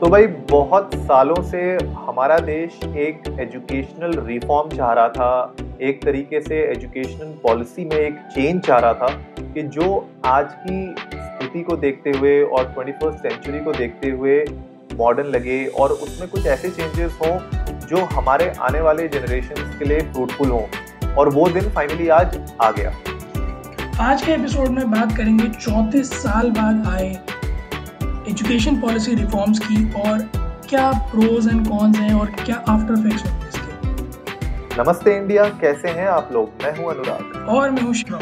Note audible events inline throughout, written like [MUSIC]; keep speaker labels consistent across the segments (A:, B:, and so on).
A: तो भाई, बहुत सालों से हमारा देश एक एजुकेशनल रिफॉर्म चाह रहा था। एक तरीके से एजुकेशनल पॉलिसी में एक चेंज चाह रहा था कि जो आज की स्थिति को देखते हुए और ट्वेंटी फ़र्स्ट सेंचुरी को देखते हुए मॉडर्न लगे और उसमें कुछ ऐसे चेंजेस हों जो हमारे आने वाले जनरेशन के लिए फ्रूटफुल हों। और वो दिन फाइनली आज आ गया।
B: आज के एपिसोड में बात करेंगे चौंतीस साल बाद आए एजुकेशन पॉलिसी रिफॉर्म्स की और क्या प्रोज एंड कॉन्स हैं और क्या आफ्टर इफेक्ट्स होंगे इसके?
A: नमस्ते इंडिया कैसे हैं आप लोग? मैं हूँ अनुराग।
B: और मैं हूँ शिवम।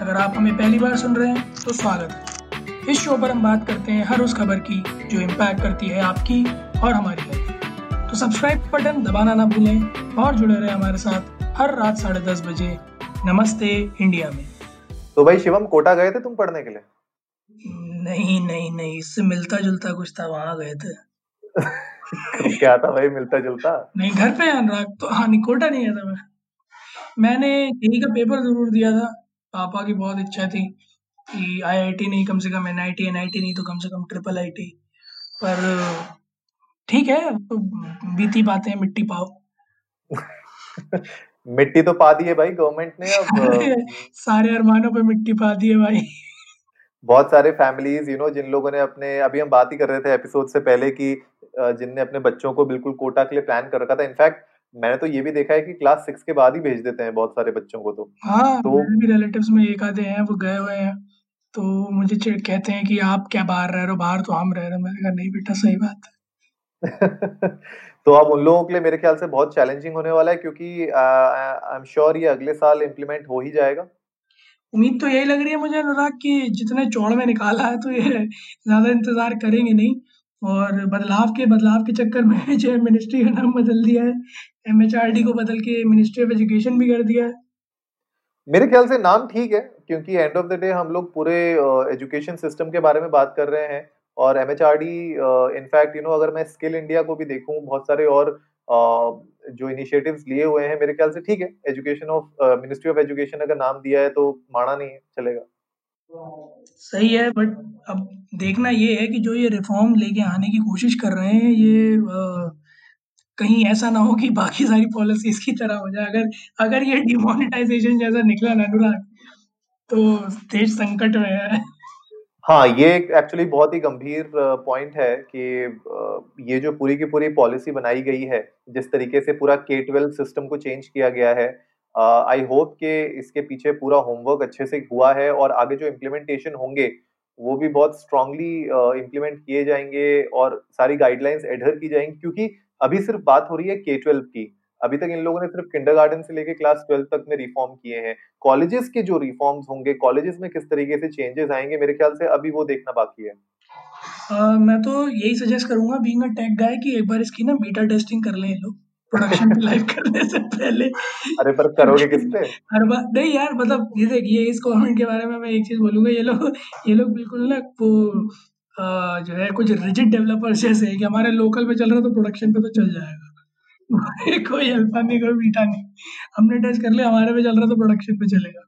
B: अगर आप हमें पहली बार सुन रहे हैं तो स्वागत है। इस शो पर हम बात करते हैं हर उस खबर की जो इम्पैक्ट करती है आपकी और हमारी लाइफ तो सब्सक्राइब बटन दबाना ना भूलें और जुड़े रहे हमारे साथ हर रात साढ़े दस बजे नमस्ते इंडिया में।
A: तो भाई शिवम कोटा गए थे तुम पढ़ने के लिए?
B: नहीं नहीं नहीं इससे मिलता जुलता कुछ था वहाँ गए थे।
A: क्या था भाई मिलता जुलता
B: नहीं घर पे अनुराग तो हाँ निकोटा नहीं गया था मैं। मैंने जेई का पेपर ज़रूर दिया था पापा की बहुत इच्छा थी कि आईआईटी नहीं कम से कम एनआईटी एनआईटी नहीं तो कम से कम ट्रिपल आईटी पर ठीक है तो बीती बातें मिट्टी पाओ। [LAUGHS]
A: मिट्टी तो पा दी है भाई गवर्नमेंट ने अब [LAUGHS]
B: सारे अरमानों पे मिट्टी पा दी है भाई।
A: बहुत सारे फैमिलीज़ यू नो जिन लोगों ने अपने अभी हम बात ही कर रहे थे एपिसोड से पहले कि जिनने अपने बच्चों को बिल्कुल कोटा के लिए प्लान कर रखा था। इनफैक्ट मैंने तो ये भी देखा है कि क्लास सिक्स के बाद ही भेज देते हैं बहुत सारे बच्चों को तो।
B: हाँ तो भी रिलेटिव्स में एक आधे हैं वो गए हुए हैं। तो मुझे चिड़ कहते हैं कि आप क्या बाहर रह रहे हो? बाहर तो हम रह रहे हैं। मैंने कहा नहीं बेटा सही बात
A: है। [LAUGHS] तो अब उन लोगों के लिए मेरे ख्याल से बहुत चैलेंजिंग होने वाला है क्योंकि आई एम श्योर ये अगले साल इम्प्लीमेंट हो ही जाएगा।
B: उम्मीद तो यही लग रही है मुझे अनुराग कि, जितने चौड़ में निकाला है तो ये ज़्यादा इंतज़ार करेंगे नहीं। और बदलाव के बदलाव के चक्कर में [LAUGHS] जो है मिनिस्ट्री का नाम बदल दिया है। एमएचआरडी को बदल के मिनिस्ट्री ऑफ़ एजुकेशन भी कर दिया है।
A: मेरे ख्याल से नाम ठीक है, क्योंकि एंड ऑफ़ द डे हम लोग पूरे एजुकेशन सिस्टम के बारे में बात कर रहे हैं। और M H R D in fact you know अगर मैं स्किल इंडिया को भी देखूँ, बहुत सारे और जो इनिशिएटिव्स लिए हुए हैं मेरे ख्याल से ठीक है। Education of ministry of education अगर नाम दिया है तो माना नहीं है चलेगा।
B: सही है बट अब देखना ये है कि जो ये रिफॉर्म लेके आने की कोशिश कर रहे हैं ये आ, कहीं ऐसा ना हो कि बाकी सारी पॉलिसीज़ की तरह हो जाए। अगर अगर ये डिमोनेटाइजेशन जैसा निकला अनुराग तो देश संकट में है।
A: हाँ ये एक्चुअली बहुत ही गंभीर पॉइंट है कि ये जो पूरी की पूरी पॉलिसी बनाई गई है, जिस तरीके से पूरा के ट्वेल्व सिस्टम को चेंज किया गया है आई होप कि इसके पीछे पूरा होमवर्क अच्छे से हुआ है और आगे जो इम्प्लीमेंटेशन होंगे, वो भी बहुत स्ट्रांगली इम्प्लीमेंट किए जाएँगे और सारी गाइडलाइंस एडहर की जाएँगी, क्योंकि अभी सिर्फ़ बात हो रही है के ट्वेल्व की। अभी तक इन लोगों ने सिर्फ़ किंडरगार्टन से लेके क्लास ट्वेल्थ तक में रिफॉर्म किए हैं। कॉलेजेस के जो रिफॉर्म्स होंगे कॉलेजेस में किस तरीके से चेंजेस आएँगे मेरे ख्याल से अभी वो देखना बाकी है।
B: uh, मैं तो यही सजेस्ट करूँगा बीइंग अ टेक गाय कि एक बार इसकी ना बीटा टेस्टिंग कर लें लोग प्रोडक्शन पे लाइव करने से पहले।
A: अरे पर करोगे किस पे?
B: हर बार नहीं यार मतलब ये देखिए इस गवर्नमेंट के बारे में मैं एक चीज़ बोलूँगा ये लोग ये लोग बिल्कुल ना वो जो है कुछ रिजिड डेवलपर्स जैसे है कि हमारे लोकल पे चल रहा है तो प्रोडक्शन पे तो चल जाएगा। [LAUGHS] कोई अल्फ़ा नहीं कोई बीटा नहीं। हमने टेस्ट कर लिया, हमारे में चल रहा तो प्रोडक्शन पे चलेगा।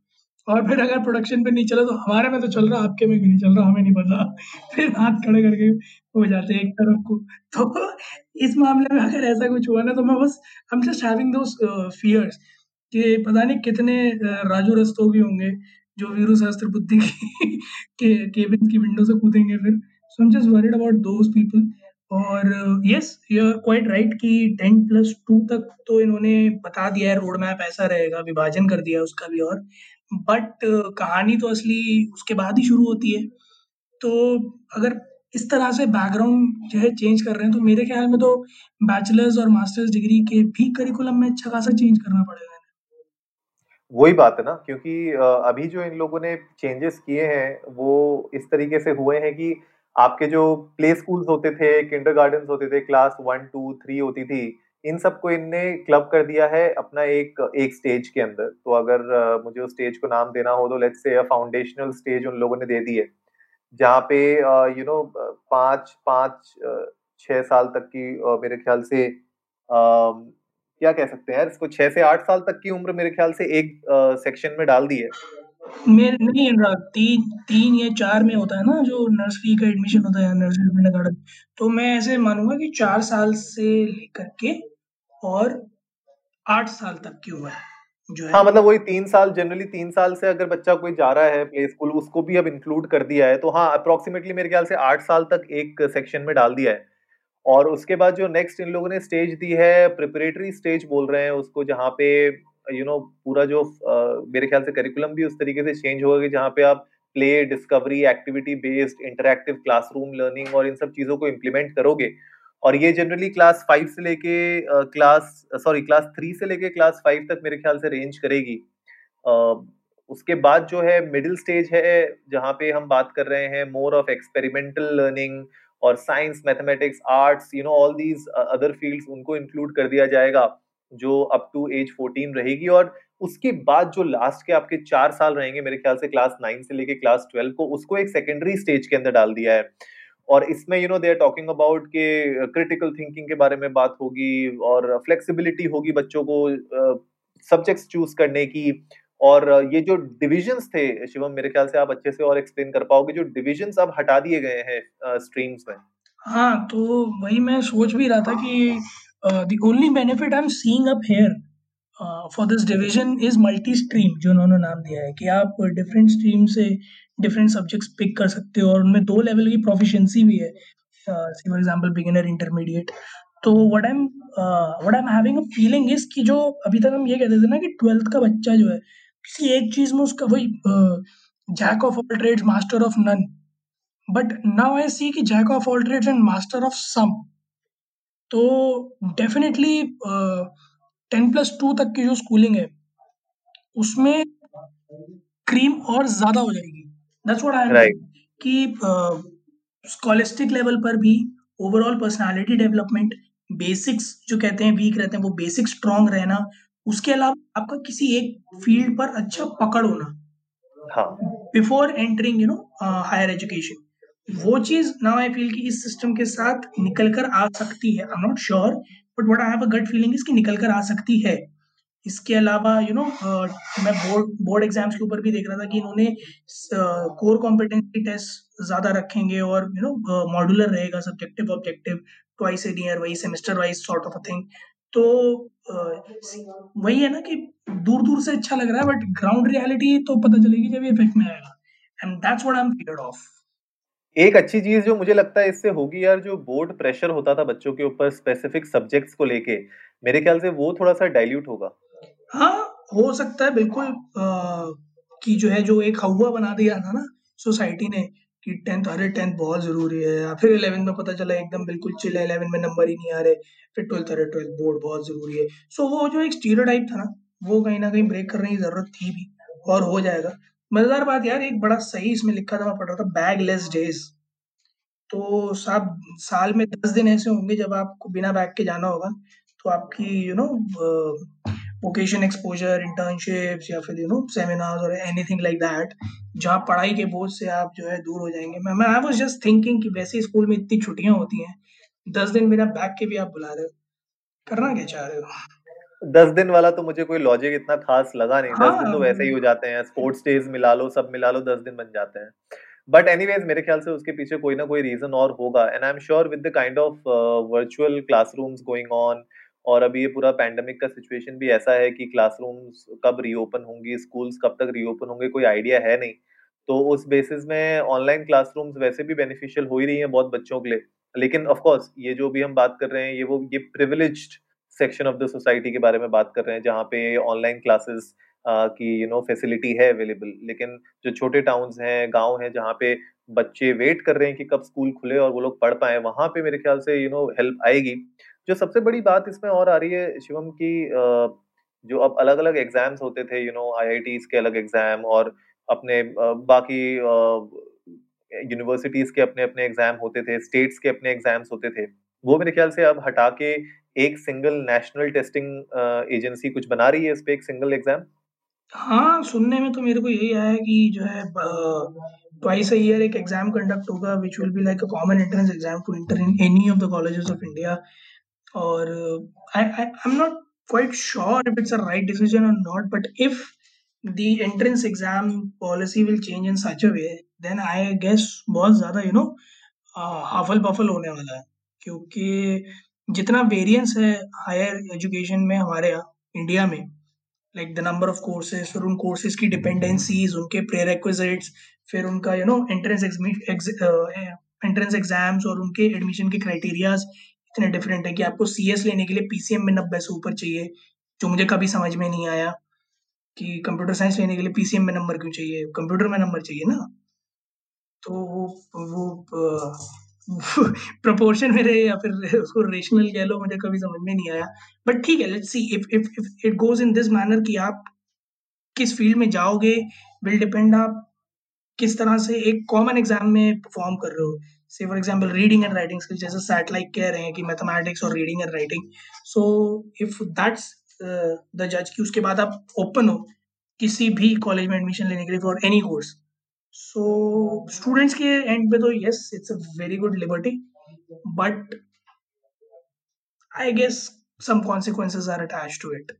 B: और फिर अगर प्रोडक्शन पे नहीं चला तो हमारे में तो चल रहा, आपके में भी नहीं चल रहा, हमें नहीं पता। [LAUGHS] फिर हाथ खड़े करके हो जाते हैं एक तरफ़ को। तो इस मामले में अगर ऐसा कुछ हुआ ना तो मैं बस हम जस्ट हैविंग दोस फियर्स कि पता नहीं कितने राजू रस्तों भी होंगे, जो वीरू शास्त्र बुद्धि [LAUGHS] के केबिन की विंडो से कूदेंगे फिर। So I'm just worried about those people और yes you are quite right कि टेन प्लस टू तक तो इन्होंने बता दिया है रोड मैप ऐसा रहेगा, विभाजन कर दिया उसका भी और। बट कहानी तो असली उसके बाद ही शुरू होती है। तो अगर इस तरह से बैकग्राउंड जो है चेंज कर रहे हैं तो मेरे ख्याल में तो बैचलर्स और मास्टर्स डिग्री के भी करिकुलम में अच्छा खासा चेंज करना पड़ेगा
A: वही बात है ना, क्योंकि अभी जो इन लोगों ने चेंजेस किए हैं, वो इस तरीके से हुए हैं कि आपके जो प्ले स्कूल्स होते थे किंडर गार्डन होते थे क्लास वन टू थ्री होती थी इन सबको इनने क्लब कर दिया है अपना एक एक स्टेज के अंदर। तो अगर मुझे उस स्टेज को नाम देना हो तो लेट्स से फाउंडेशनल स्टेज उन लोगों ने दे दी है जहाँ पे यू नो पाँच पाँच छह साल तक की मेरे ख्याल से uh, क्या कह सकते हैं इसको छह से आठ साल तक की उम्र मेरे ख्याल से एक सेक्शन में डाल दी है।
B: मेरे, नहीं अनुराग तीन तीन या चार में होता है ना, जो नर्सरी का एडमिशन होता है नर्सरी किंडरगार्टन तो मैं ऐसे मानूँगा कि चार साल से लेकर के और आठ साल तक की उम्र जो है।
A: हाँ मतलब वही तीन साल जनरली तीन साल से अगर बच्चा कोई जा रहा है प्ले स्कूल उसको भी अब इंक्लूड कर दिया है तो हाँ अप्रोक्सीमेटली मेरे ख्याल से आठ साल तक एक सेक्शन में डाल दिया है। और उसके बाद जो नेक्स्ट इन लोगों ने स्टेज दी है प्रिपरेटरी स्टेज बोल रहे हैं उसको, जहाँ पे यू नो पूरा जो मेरे ख्याल से करिकुलम भी उस तरीके से चेंज होगा कि जहाँ पे आप play discovery activity based interactive classroom learning और इन सब चीज़ों को इम्प्लीमेंट करोगे। और ये जनरली क्लास फाइव से लेके क्लास सॉरी क्लास थ्री से लेके क्लास फाइव तक मेरे ख्याल से रेंज करेगी। अ, उसके बाद जो है मिडिल स्टेज है जहाँ पे हम बात कर रहे हैं मोर ऑफ़ एक्सपेरिमेंटल लर्निंग और science mathematics arts you know all these other fields उनको इंक्लूड कर दिया जाएगा। जो अप टू एज 14 रहेगी और उसके बाद जो लास्ट के आपके चार साल रहेंगे मेरे ख्याल से क्लास नाइन से लेके क्लास ट्वेल्व को उसको एक सेकेंडरी स्टेज के अंदर डाल दिया है। और इसमें you know they are talking about के क्रिटिकल थिंकिंग के बारे में बात होगी और फ्लेक्सिबिलिटी होगी बच्चों को सब्जेक्ट्स uh, चूज़ करने की। और ये जो डिविजन्स थे शिवम मेरे ख्याल से आप अच्छे से और एक्सप्लेन कर पाओगे जो डिविजन्स अब हटा दिए गए हैं स्ट्रीम्स में।
B: हाँ, तो वही मैं सोच भी रहा था कि only benefit I am seeing up here uh, for this division is multi stream जो उन्होंने नाम दिया है कि आप डिफरेंट स्ट्रीम से डिफरेंट सब्जेक्ट्स पिक कर सकते हो और उनमें दो लेवल की प्रोफिशिएंसी भी है। For example beginner, intermediate. तो I am I am having feeling is कि जो अभी तक हम ये कहते थे ना कि 12th का बच्चा जो है, किसी एक चीज़ में उसका वही jack of all trades, master of none. But now I see कि jack of all trades and master of some. तो डेफ़िनेटली टेन प्लस टू तक की जो स्कूलिंग है, उसमें क्रीम और ज़्यादा हो जाएगी। दैट्स व्हाट आई
A: राइट
B: कि स्कॉलास्टिक लेवल पर भी ओवरऑल पर्सनैलिटी डेवलपमेंट, बेसिक्स जो कहते हैं वीक रहते हैं, वो बेसिक स्ट्रॉन्ग रहना, उसके अलावा आपका किसी एक फ़ील्ड पर अच्छा पकड़ होना। Before entering you know higher education वो चीज़ नाउ आई फील कि इस सिस्टम के साथ निकल कर आ सकती है। I am not sure but what I have a gut feeling is कि निकल कर आ सकती है। इसके अलावा यू नो मैं बोर्ड बोर्ड एग्ज़ाम्स के ऊपर भी देख रहा था कि इन्होंने कोर कॉम्पिटेंसी टेस्ट ज़्यादा रखेंगे और यू नो मॉड्यूलर रहेगा subjective objective twice in year वही semester wise sort of a thing तो अ, वही है ना कि दूर दूर से अच्छा लग रहा है बट ग्राउंड रियलिटी तो पता चलेगी जब ये इफ़ेक्ट में आएगा। And that's what I am feared of
A: एक अच्छी चीज़ जो मुझे लगता है इससे होगी यार जो बोर्ड प्रेशर होता था बच्चों के ऊपर स्पेसिफिक सब्जेक्ट्स को लेके मेरे ख्याल से वो थोड़ा सा डाइल्यूट होगा
B: हाँ, हो सकता है बिल्कुल अ, कि जो है जो एक हौवा बना दिया था ना सोसाइटी ने कि 10th अरे 10th बहुत ज़रूरी है या फिर 11th में पता चला एकदम बिल्कुल चिल है 11th में नंबर ही नहीं आ रहे, फिर 12th अरे 12th बोर्ड बहुत ज़रूरी है। सो वो जो एक स्टीरियोटाइप था ना, वो कहीं ना कहीं ब्रेक करने की ज़रूरत थी भी और हो जाएगा। मज़ेदार बात यार एक बड़ा सही इसमें लिखा था मैं पढ़ रहा था बैगलेस डेज़ तो साब साल में 10 दिन ऐसे होंगे जब आपको बिना बैग के जाना होगा। तो आपकी you know vocation exposure, internships या फिर यू नो सेमिनार्स और एनीथिंग लाइक दैट जहाँ पढ़ाई के बोझ से आप जो है दूर हो जाएँगे मैं आई वाज़ जस्ट थिंकिंग कि वैसे स्कूल में इतनी छुट्टियाँ होती हैं, 10 दिन बिना बैग के भी आप बुला रहे हो। करना क्या चाह रहे हो?
A: दस दिन वाला तो मुझे कोई लॉजिक इतना खास लगा नहीं। हाँ, दस दिन
B: हाँ,
A: तो वैसे ही हो जाते हैं स्पोर्ट्स डेज़ मिला लो सब मिला लो दस दिन बन जाते हैं। बट एनीवेज मेरे ख्याल से उसके पीछे कोई ना कोई रीजन और होगा। And I am sure with the kind of virtual classrooms going on और अभी ये पूरा पैंडेमिक का सिचुएशन भी ऐसा है कि क्लासरूम्स कब रीओपन होंगी स्कूल्स कब तक रीओपन होंगे कोई आइडिया है नहीं। तो उस बेसिस में ऑनलाइन क्लासरूम्स वैसे भी बेनिफिशियल हो ही रही हैं बहुत बच्चों के लिए। लेकिन ऑफ़ कोर्स ये जो भी हम बात कर रहे हैं ये वो ये privileged section of the society के बारे में बात कर रहे हैं, जहाँ पे ऑनलाइन क्लासेस की यू नो फैसिलिटी है अवेलेबल लेकिन जो छोटे टाउन्स हैं, गाँव हैं, जहाँ पे बच्चे वेट कर रहे हैं कि कब स्कूल खुले और वो लोग पढ़ पाए, वहाँ पे मेरे ख्याल से यू नो हेल्प आएगी। जो सबसे बड़ी बात इसमें और आ रही है, शिवम, की जो अब अलग अलग एग्ज़ाम्स होते थे यू नो आईआईटीज के अलग एग्ज़ाम और अपने बाकी यूनिवर्सिटीज के अपने अपने एग्ज़ाम होते थे स्टेट्स के अपने एग्ज़ाम्स होते थे, वो मेरे ख्याल से अब हटा के एक सिंगल नेशनल टेस्टिंग एजेंसी कुछ बना रही है इस पे एक सिंगल एग्ज़ाम
B: हाँ, सुनने में तो मेरे को यही आया कि जो है ट्वाइस अ ईयर एक एग्ज़ाम कंडक्ट होगा which will be like a common entrance exam to enter in any of the colleges of India और I I I am not quite sure if it's a right decision और not but if the entrance exam policy will change in such a way then I guess बहुत ज़्यादा you know हफल पफल होने वाला है क्योंकि जितना variance है higher education में हमारे यहाँ इंडिया में like the number of courses फिर उन कोर्सेज की डिपेंडेंसीज उनके प्रेरेक्विजिट्स फिर उनका you know entrance entrance exams और उनके एडमिशन के क्राइटेरियाज इतने डिफरेंट है कि आपको सीएस लेने के लिए पीसीएम में नब्बे से ऊपर चाहिए, जो मुझे कभी समझ में नहीं आया कि कंप्यूटर साइंस लेने के लिए पीसीएम में नंबर क्यों चाहिए? कंप्यूटर में नंबर चाहिए ना? तो वो वो [LAUGHS] प्रपोर्शन में रहे या फिर उसको रेशनल कह लो, मुझे कभी समझ में नहीं आया। बट ठीक है let's see if if if it goes in this manner कि आप किस फ़ील्ड में जाओगे विल डिपेंड आप किस तरह से एक कॉमन एग्ज़ाम में परफॉर्म कर रहे हो। से for example reading and writing skills जैसे सैटेलाइट कह रहे हैं कि मैथमेटिक्स और reading and writing so if that's the जज कि उसके बाद आप ओपन हो किसी भी कॉलेज में एडमिशन लेने के लिए for any course so students के एंड पे तो yes it's a very good liberty but I guess some consequences are attach to it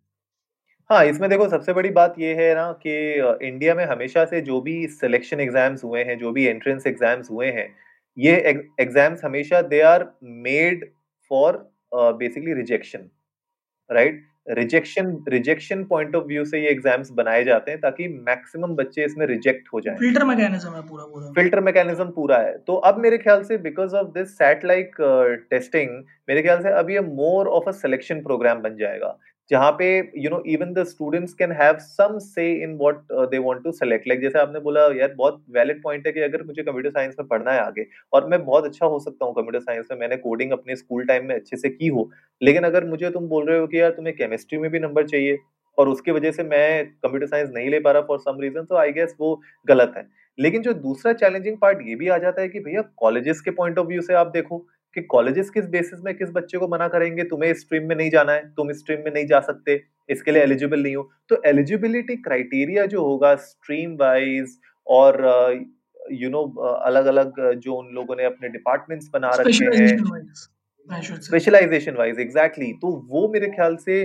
A: हाँ इसमें देखो, सबसे बड़ी बात ये है ना कि इंडिया में हमेशा से जो भी सिलेक्शन एग्ज़ाम्स हुए हैं, जो भी एंट्रेंस एग्ज़ाम्स हुए हैं, ये एग्ज़ाम्स हमेशा they are made for basically rejection right rejection rejection point of view से ये एग्ज़ाम्स बनाए जाते हैं ताकि मैक्सिमम बच्चे इसमें रिजेक्ट हो जाए।
B: फ़िल्टर मैकेनिज्म है पूरा पूरा।
A: फ़िल्टर मैकेनिज्म पूरा है। तो अब मेरे ख्याल से because of this set like testing मेरे ख्याल से अब ये more of a selection program बन जाएगा। जहाँ पे you know even the students can have some say in what they want to select like जैसे आपने बोला, यार, बहुत वैलिड पॉइंट है कि अगर मुझे कंप्यूटर साइंस में पढ़ना है आगे, और मैं बहुत अच्छा हो सकता हूँ कंप्यूटर साइंस में, मैंने कोडिंग अपने स्कूल टाइम में अच्छे से की हो, लेकिन अगर मुझे तुम बोल रहे हो कि यार, तुम्हें केमिस्ट्री में भी नंबर चाहिए, और उसकी वजह से मैं कंप्यूटर साइंस नहीं ले पा रहा फॉर सम रीजन तो आई गेस वो गलत है। लेकिन जो दूसरा चैलेंजिंग पार्ट ये भी आ जाता है कि भैया कॉलेजेस के पॉइंट ऑफ़ व्यू से आप देखो कि कॉलेजेस किस बेसिस में किस बच्चे को मना करेंगे? तुम्हें स्ट्रीम में नहीं जाना है तुम इस स्ट्रीम में नहीं जा सकते इसके लिए एलिजिबल नहीं हो। तो एलिजिबिलिटी क्राइटेरिया जो होगा स्ट्रीम वाइज और यू नो अलग अलग जो उन लोगों ने अपने डिपार्टमेंट्स बना रखे हैं। स्पेशलाइजेशन वाइज एग्जैक्टली तो वो मेरे ख्याल से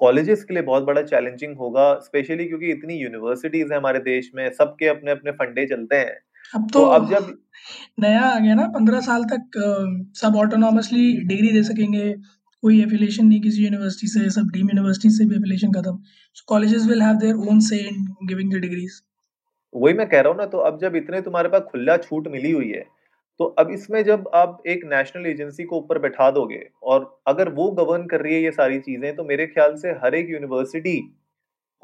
A: कॉलेजेस के लिए बहुत बड़ा चैलेंजिंग होगा स्पेशली क्योंकि इतनी यूनिवर्सिटीज है हमारे देश में सबके अपने अपने फंडे चलते हैं।
B: अब तो, तो अब जब नया आ गया ना पंद्रह साल तक सब ऑटोनॉमसली डिग्री दे सकेंगे। कोई एफिलिएशन नहीं किसी यूनिवर्सिटी से सब डीम यूनिवर्सिटी से भी एफिलिएशन खत्म। So colleges will have their own say in giving the degrees
A: वही मैं कह रहा हूँ ना तो अब जब इतने तुम्हारे पास खुला छूट मिली हुई है तो अब इसमें जब आप एक नेशनल एजेंसी को ऊपर बैठा दोगे और अगर वो गवर्न कर रही है ये सारी चीज़ें तो मेरे ख्याल से हर एक यूनिवर्सिटी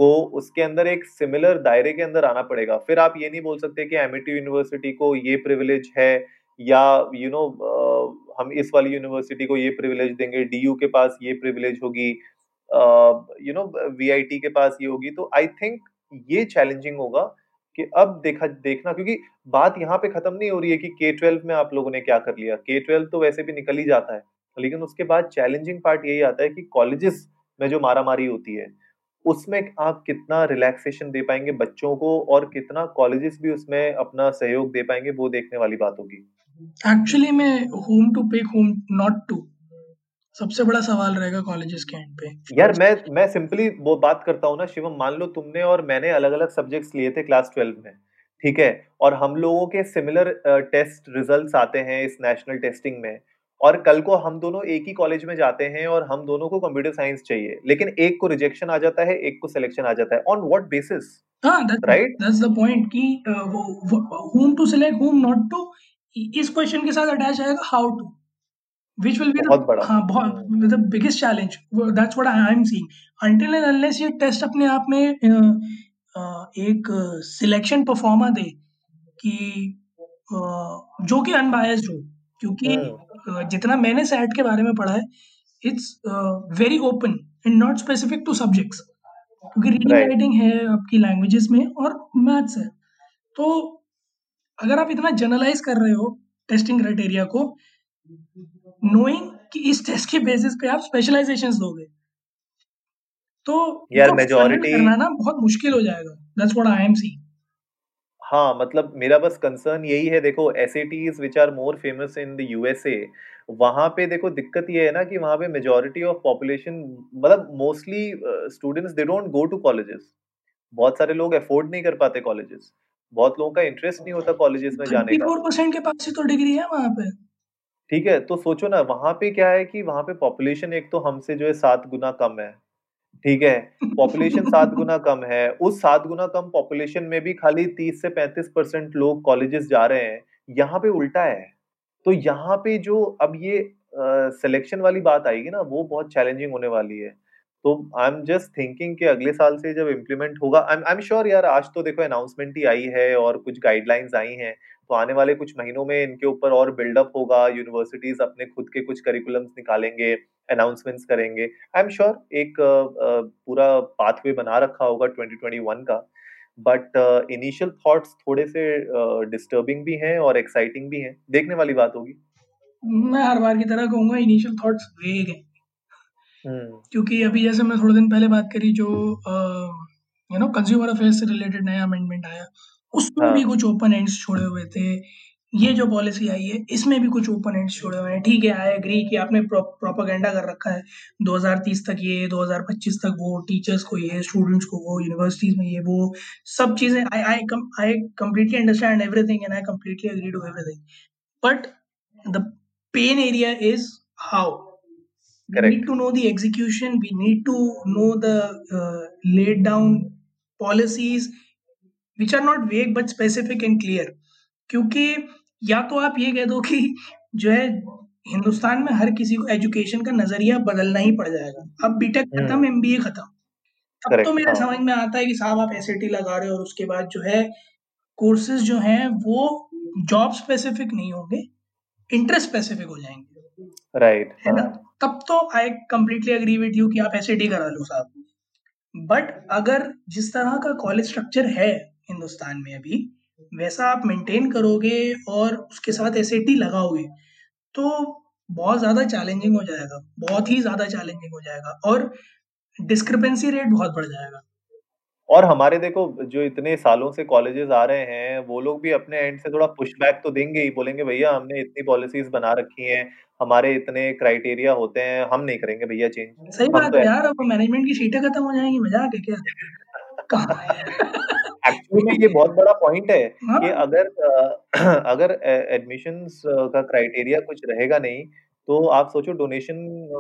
A: को उसके अंदर एक सिमिलर दायरे के अंदर आना पड़ेगा। फिर आप ये नहीं बोल सकते कि एमिटी यूनिवर्सिटी को ये प्रिविलेज है या यू you नो know, हम इस वाली यूनिवर्सिटी को ये प्रिविलेज देंगे डीयू के पास ये प्रिविलेज होगी यू नो वीआईटी के पास ये होगी। तो आई थिंक ये चैलेंजिंग होगा कि अब देखा देखना क्योंकि बात यहाँ पे खत्म नहीं हो रही है कि के ट्वेल्व में आप लोगों ने क्या कर लिया। के ट्वेल्व तो वैसे भी निकल ही जाता है लेकिन उसके बाद चैलेंजिंग पार्ट यही आता है कि कॉलेजेस में जो मारामारी होती है उसमें आप कितना रिलैक्सेशन दे पाएँगे बच्चों को और कितना कॉलेजेस भी उसमें अपना सहयोग दे पाएँगे वो देखने वाली बात होगी।
B: एक्चुअली में whom to pick whom not to सबसे बड़ा सवाल रहेगा कॉलेजेस के एंड पे।
A: यार मैं मैं सिंपली वो बात करता हूँ ना शिवम मान लो तुमने और मैंने अलग अलग सब्जेक्ट्स लिए थे क्लास ट्वेल्व में ठीक है? और हम लोगों के सिमिलर टेस्ट रिजल्ट्स आते हैं इस नेशनल टेस्टिंग में और कल को हम दोनों एक ही कॉलेज में जाते हैं और हम दोनों को कंप्यूटर साइंस चाहिए। लेकिन एक को रिजेक्शन आ जाता है एक को सिलेक्शन आ जाता है। On what basis
B: right that's the point कि whom to select whom not to इस क्वेश्चन के साथ अटैच आएगा how to which will be
A: बहुत बड़ा।
B: हाँ बहुत the biggest challenge that's what I am seeing until and unless ये टेस्ट अपने आप में एक सिलेक्शन परफॉर्मा दे कि जो कि अनबायस्ड हो क्योंकि जितना मैंने सेट के बारे में पढ़ा है it's very open and not specific to subjects क्योंकि रीडिंग राइटिंग है आपकी लैंग्वेजेस में और मैथ्स है। तो अगर आप इतना जनरलाइज कर रहे हो टेस्टिंग क्राइटेरिया को नोइंग कि इस टेस्ट के बेसिस पे आप स्पेशलाइजेशंस दोगे तो
A: यार मेजॉरिटी
B: करना ना बहुत मुश्किल हो जाएगा। That's what I am seeing
A: हाँ मतलब मेरा बस कंसर्न यही है देखो S A Ts which are more famous in the USA वहाँ पे देखो दिक्कत ये है ना कि वहाँ पे मेजोरिटी ऑफ़ पॉपुलेशन मतलब mostly students they don't go to colleges बहुत सारे लोग अफोर्ड नहीं कर पाते कॉलेजेस बहुत लोगों का इंटरेस्ट नहीं होता कॉलेजेस में जाने का।
B: के पास से तो डिग्री है वहाँ पे।
A: ठीक है तो सोचो ना वहाँ पे क्या है कि वहाँ पे पॉपुलेशन एक तो हमसे जो है सात गुना कम है। ठीक है? [LAUGHS] पॉपुलेशन सात गुना कम है। उस सात गुना कम पॉपुलेशन में भी खाली तीस से पैंतीस परसेंट लोग कॉलेजेस जा रहे हैं। यहाँ पे उल्टा है। तो यहाँ पे जो अब ये सिलेक्शन uh, वाली बात आएगी ना वो बहुत चैलेंजिंग होने वाली है। तो आई एम जस्ट थिंकिंग कि अगले साल से जब इम्प्लीमेंट होगा आई एम श्योर यार आज तो देखो अनाउंसमेंट ही आई है और कुछ गाइडलाइंस आई हैं। तो आने वाले कुछ महीनों में इनके ऊपर और बिल्डअप होगा। यूनिवर्सिटीज अपने खुद के कुछ करिकुलम्स निकालेंगे। अनाउंसमेंट्स करेंगे। आई एम श्योर एक पूरा पाथवे बना रखा होगा 2021 का। बट इनिशियल थॉट्स थोड़े से डिस्टर्बिंग भी हैं और एक्साइटिंग भी हैं। देखने वाली बात होगी।
B: मैं हर बार की तरह कहूँगा इनिशियल थॉट्स वेग हैं। हम्म। क्योंकि अभी जैसे मैं थोड़े दिन पहले बात करी जो यू नो कंज्यूमर अफेयर्स से रिलेटेड नया अमेंडमेंट आया उसमें हाँ. भी कुछ ओपन एंड्स छोड़े हुए थे। ये जो पॉलिसी आई है इसमें भी कुछ ओपन एंड्स छोड़े हुए हैं। ठीक है आई एग्री कि आपने प्रोपागेंडा कर रखा है। 2030 तक ये 2025 तक वो टीचर्स को ये स्टूडेंट्स को वो यूनिवर्सिटीज में ये वो सब चीज़ें I I I completely understand everything and I completely agree to everything but the pain area is how we need to know the execution. We need to know the uh, laid down policies which are not vague but specific and clear. क्योंकि या तो आप ये कह दो कि जो है हिंदुस्तान में हर किसी को एजुकेशन का नज़रिया बदलना ही पड़ जाएगा। अब बीटेक खत्म एमबीए खत्म। अब तो मेरे हाँ। समझ में आता है कि साहब आप एस लगा रहे हो और उसके बाद जो है कोर्सेज जो हैं वो जॉब स्पेसिफिक नहीं होंगे इंटरेस्ट स्पेसिफिक हो जाएँगे।
A: राइट
B: है ना? हाँ। तब तो I completely agree with you कि आप एस करा लो साहब। बट अगर जिस तरह का कॉलेज स्ट्रक्चर है हिंदुस्तान में अभी वैसा आप मेंटेन करोगे और उसके साथ एसएटी लगाओगे तो बहुत ज़्यादा चैलेंजिंग हो जाएगा बहुत ही ज़्यादा चैलेंजिंग हो जाएगा और डिस्क्रिपेंसी रेट बहुत बढ़ जाएगा।
A: और हमारे देखो जो इतने सालों से कॉलेजेस आ रहे हैं वो लोग भी अपने एंड से थोड़ा पुशबैक तो देंगे ही बोलेंगे भैया हमने इतनी पॉलिसीज़ बना रखी हैं हमारे इतने क्राइटेरिया होते हैं हम नहीं करेंगे भैया चेंज
B: सही बात तो है यार अब मैनेजमेंट की सीटें खत्म हो जाएँगी मज़ाक है क्या?
A: एक्चुअली में ये बहुत बड़ा पॉइंट है हाँ? कि अगर अगर एडमिशंस का क्राइटेरिया कुछ रहेगा नहीं तो आप सोचो डोनेशन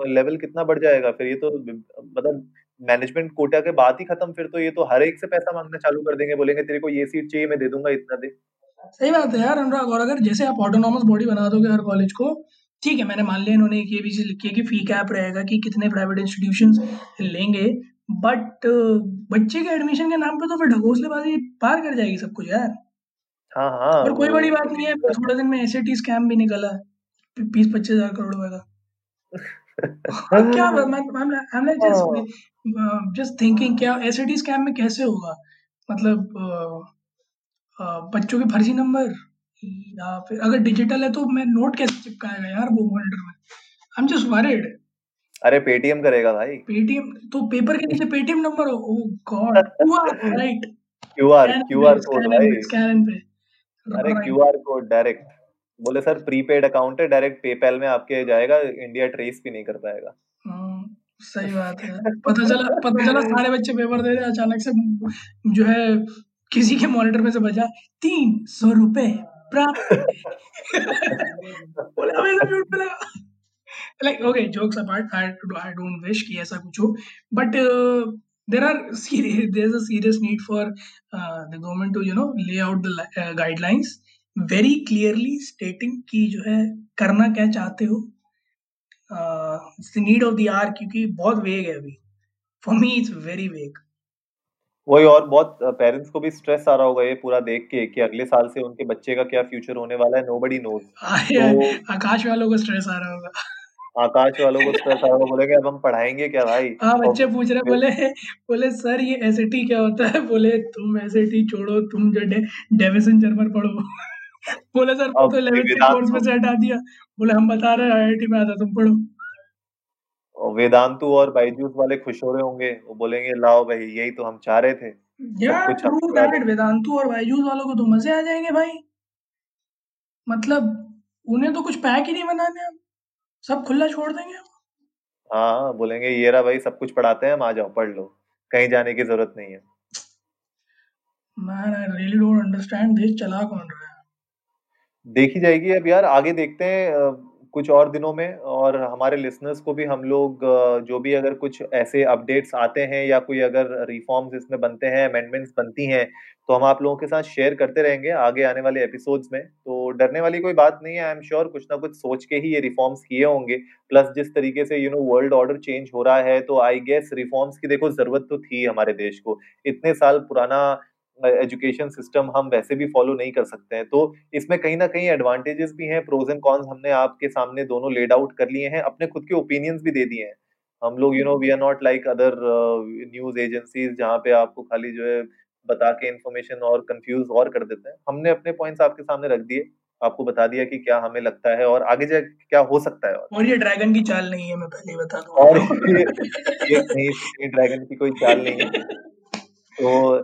A: लेवल कितना बढ़ जाएगा फिर ये तो मतलब मैनेजमेंट कोटा के बाद ही खत्म फिर तो ये तो हर एक से पैसा मांगना चालू कर देंगे बोलेंगे तेरे को ये सीट चाहिए मैं दे दूँगा इतना दे
B: सही बात है यार अनुराग और अगर जैसे आप ऑटोनॉमस बॉडी बना दोगे हर कॉलेज को ठीक है मैंने मान लिया इन्होंने ये भी चीज़ लिखी है कि फ़ी कैप रहेगा कि कितने प्राइवेट इंस्टीट्यूशन लेंगे बट बच्चे के एडमिशन के नाम पे तो फिर ढकोसलेबाजी पार कर जाएगी सब कुछ यार।
A: हाँ हाँ
B: और कोई बड़ी बात नहीं है थोड़े दिन में एस स्कैम भी निकला बीस पच्चीस हज़ार करोड़ रुपए का [LAUGHS] क्या जस्ट थिंकिंग क्या एस स्कैम में कैसे होगा? मतलब बच्चों के फर्जी नंबर या फिर अगर डिजिटल है तो मैं नोट कैसे चिपकाएगा यार वो मॉनिटर में? आई एम जस्ट वरीड
A: अरे पेटीएम करेगा भाई।
B: पेटीएम तो पेपर के नीचे पेटीएम नंबर हो? ओ god QR right
A: QR QR code भाई।
B: स्कैन पे
A: अरे क्यूआर कोड डायरेक्ट बोले सर प्रीपेड अकाउंट है डायरेक्ट पेपैल में आपके जाएगा इंडिया ट्रेस भी नहीं कर पाएगा।
B: हाँ, सही बात है। पता चला पता चला सारे बच्चे पेपर दे रहे अचानक से जो है किसी के मॉनिटर में से बचा तीन सौ रुपए प्राप्त like [LAUGHS] okay jokes apart i i don't wish कि ऐसा कुछ हो but uh, there are serious there's a serious need for uh, the government to you know lay out the uh, guidelines very clearly stating कि जो है करना क्या चाहते हो नीड ऑफ़ द आर क्योंकि बहुत वेग है अभी for me it's very vague
A: वही और बहुत पेरेंट्स को भी स्ट्रेस आ रहा होगा ये पूरा देख के कि अगले साल से उनके बच्चे का क्या फ्यूचर होने वाला है नोबडी नोज़
B: तो आकाश वालों को स्ट्रेस आ रहा होगा
A: आकाश वालों को स्ट्रेस आ रहा होगा बोलेंगे अब हम पढ़ाएँगे क्या भाई?
B: हाँ बच्चे पूछ रहे बोले बोले सर ये एसएटी क्या होता है? बोले तुम एसएटी छोड़ो तुम जो डेविसन जर्मन पढ़ो। [LAUGHS] बोले सर तो 11th कोर्स में से हटा दिया। बोले हम बता रहे हैं आईआईटी में आता तुम पढ़ो।
A: वेदांतु और बायजूस वाले खुश हो रहे होंगे। वो बोलेंगे लाओ भाई यही तो हम चाह रहे थे।
B: यार ट्रू दैट वेदांतु और बायजूस वालों को तो मज़े आ जाएँगे भाई। मतलब उन्हें तो कुछ पैक ही नहीं बनाने अब सब खुला छोड़ देंगे
A: हाँ बोलेंगे ये रहा भाई सब कुछ पढ़ाते हैं हम आ जाओ पढ़ लो। कहीं जाने की ज़रूरत नहीं है।
B: Man I really don't understand this चला कौन रहा है।
A: देखी जाएगी अब यार आगे देखते हैं कुछ और दिनों में और हमारे लिसनर्स को भी हम लोग जो भी अगर कुछ ऐसे अपडेट्स आते हैं या कोई अगर रिफॉर्म्स इसमें बनते हैं अमेंडमेंट्स बनती हैं तो हम आप लोगों के साथ शेयर करते रहेंगे आगे आने वाले एपिसोड्स में। तो डरने वाली कोई बात नहीं है आई एम श्योर कुछ ना कुछ सोच के ही ये रिफॉर्म्स किए होंगे। प्लस जिस तरीके से you know world order change हो रहा है तो आई गेस रिफॉर्म्स की देखो ज़रूरत तो थी हमारे देश को। इतने साल पुराना एजुकेशन सिस्टम हम वैसे भी फॉलो नहीं कर सकते हैं। तो इसमें कहीं ना कहीं एडवांटेजेस भी हैं प्रोज एंड कॉन्स हमने आपके सामने दोनों लेड आउट कर लिए हैं अपने खुद के ओपिनियंस भी दे दिए हैं। हम लोग you know we are not like other news agencies जहाँ पे आपको खाली जो है बता के इन्फॉर्मेशन और कंफ्यूज और कर देते हैं। हमने अपने पॉइंट्स आपके सामने रख दिए आपको बता दिया कि क्या हमें लगता है और आगे जा क्या हो सकता है
B: और, और ये ड्रैगन की चाल नहीं है मैं पहले ही बता दूँ।
A: और ये, ये नहीं ड्रैगन की कोई चाल नहीं है। [LAUGHS] तो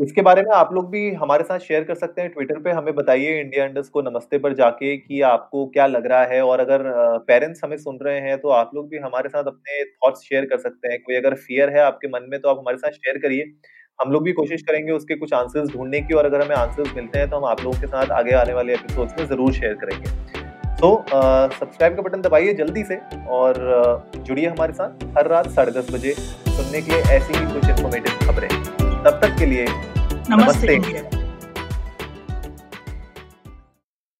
A: इसके बारे में आप लोग भी हमारे साथ शेयर कर सकते हैं। ट्विटर पे हमें बताइए इंडिया इंडस को नमस्ते पर जाके कि आपको क्या लग रहा है। और अगर पेरेंट्स हमें सुन रहे हैं तो आप लोग भी हमारे साथ अपने थॉट्स शेयर कर सकते हैं। कोई अगर फियर है आपके मन में तो आप हमारे साथ शेयर करिए। हम लोग भी कोशिश करेंगे उसके कुछ आंसर्स ढूँढने की और अगर हमें आंसर्स मिलते हैं तो हम आप लोगों के साथ आगे आने वाले एपिसोड्स में ज़रूर शेयर करेंगे। तो सब्सक्राइब का बटन दबाइए जल्दी से और जुड़िए हमारे साथ हर रात साढ़े दस बजे। सुनने के लिए ऐसी ही कुछ इन्फॉर्मेटिव खबरें। तब तक के लिए
B: नमस्ते, नमस्ते।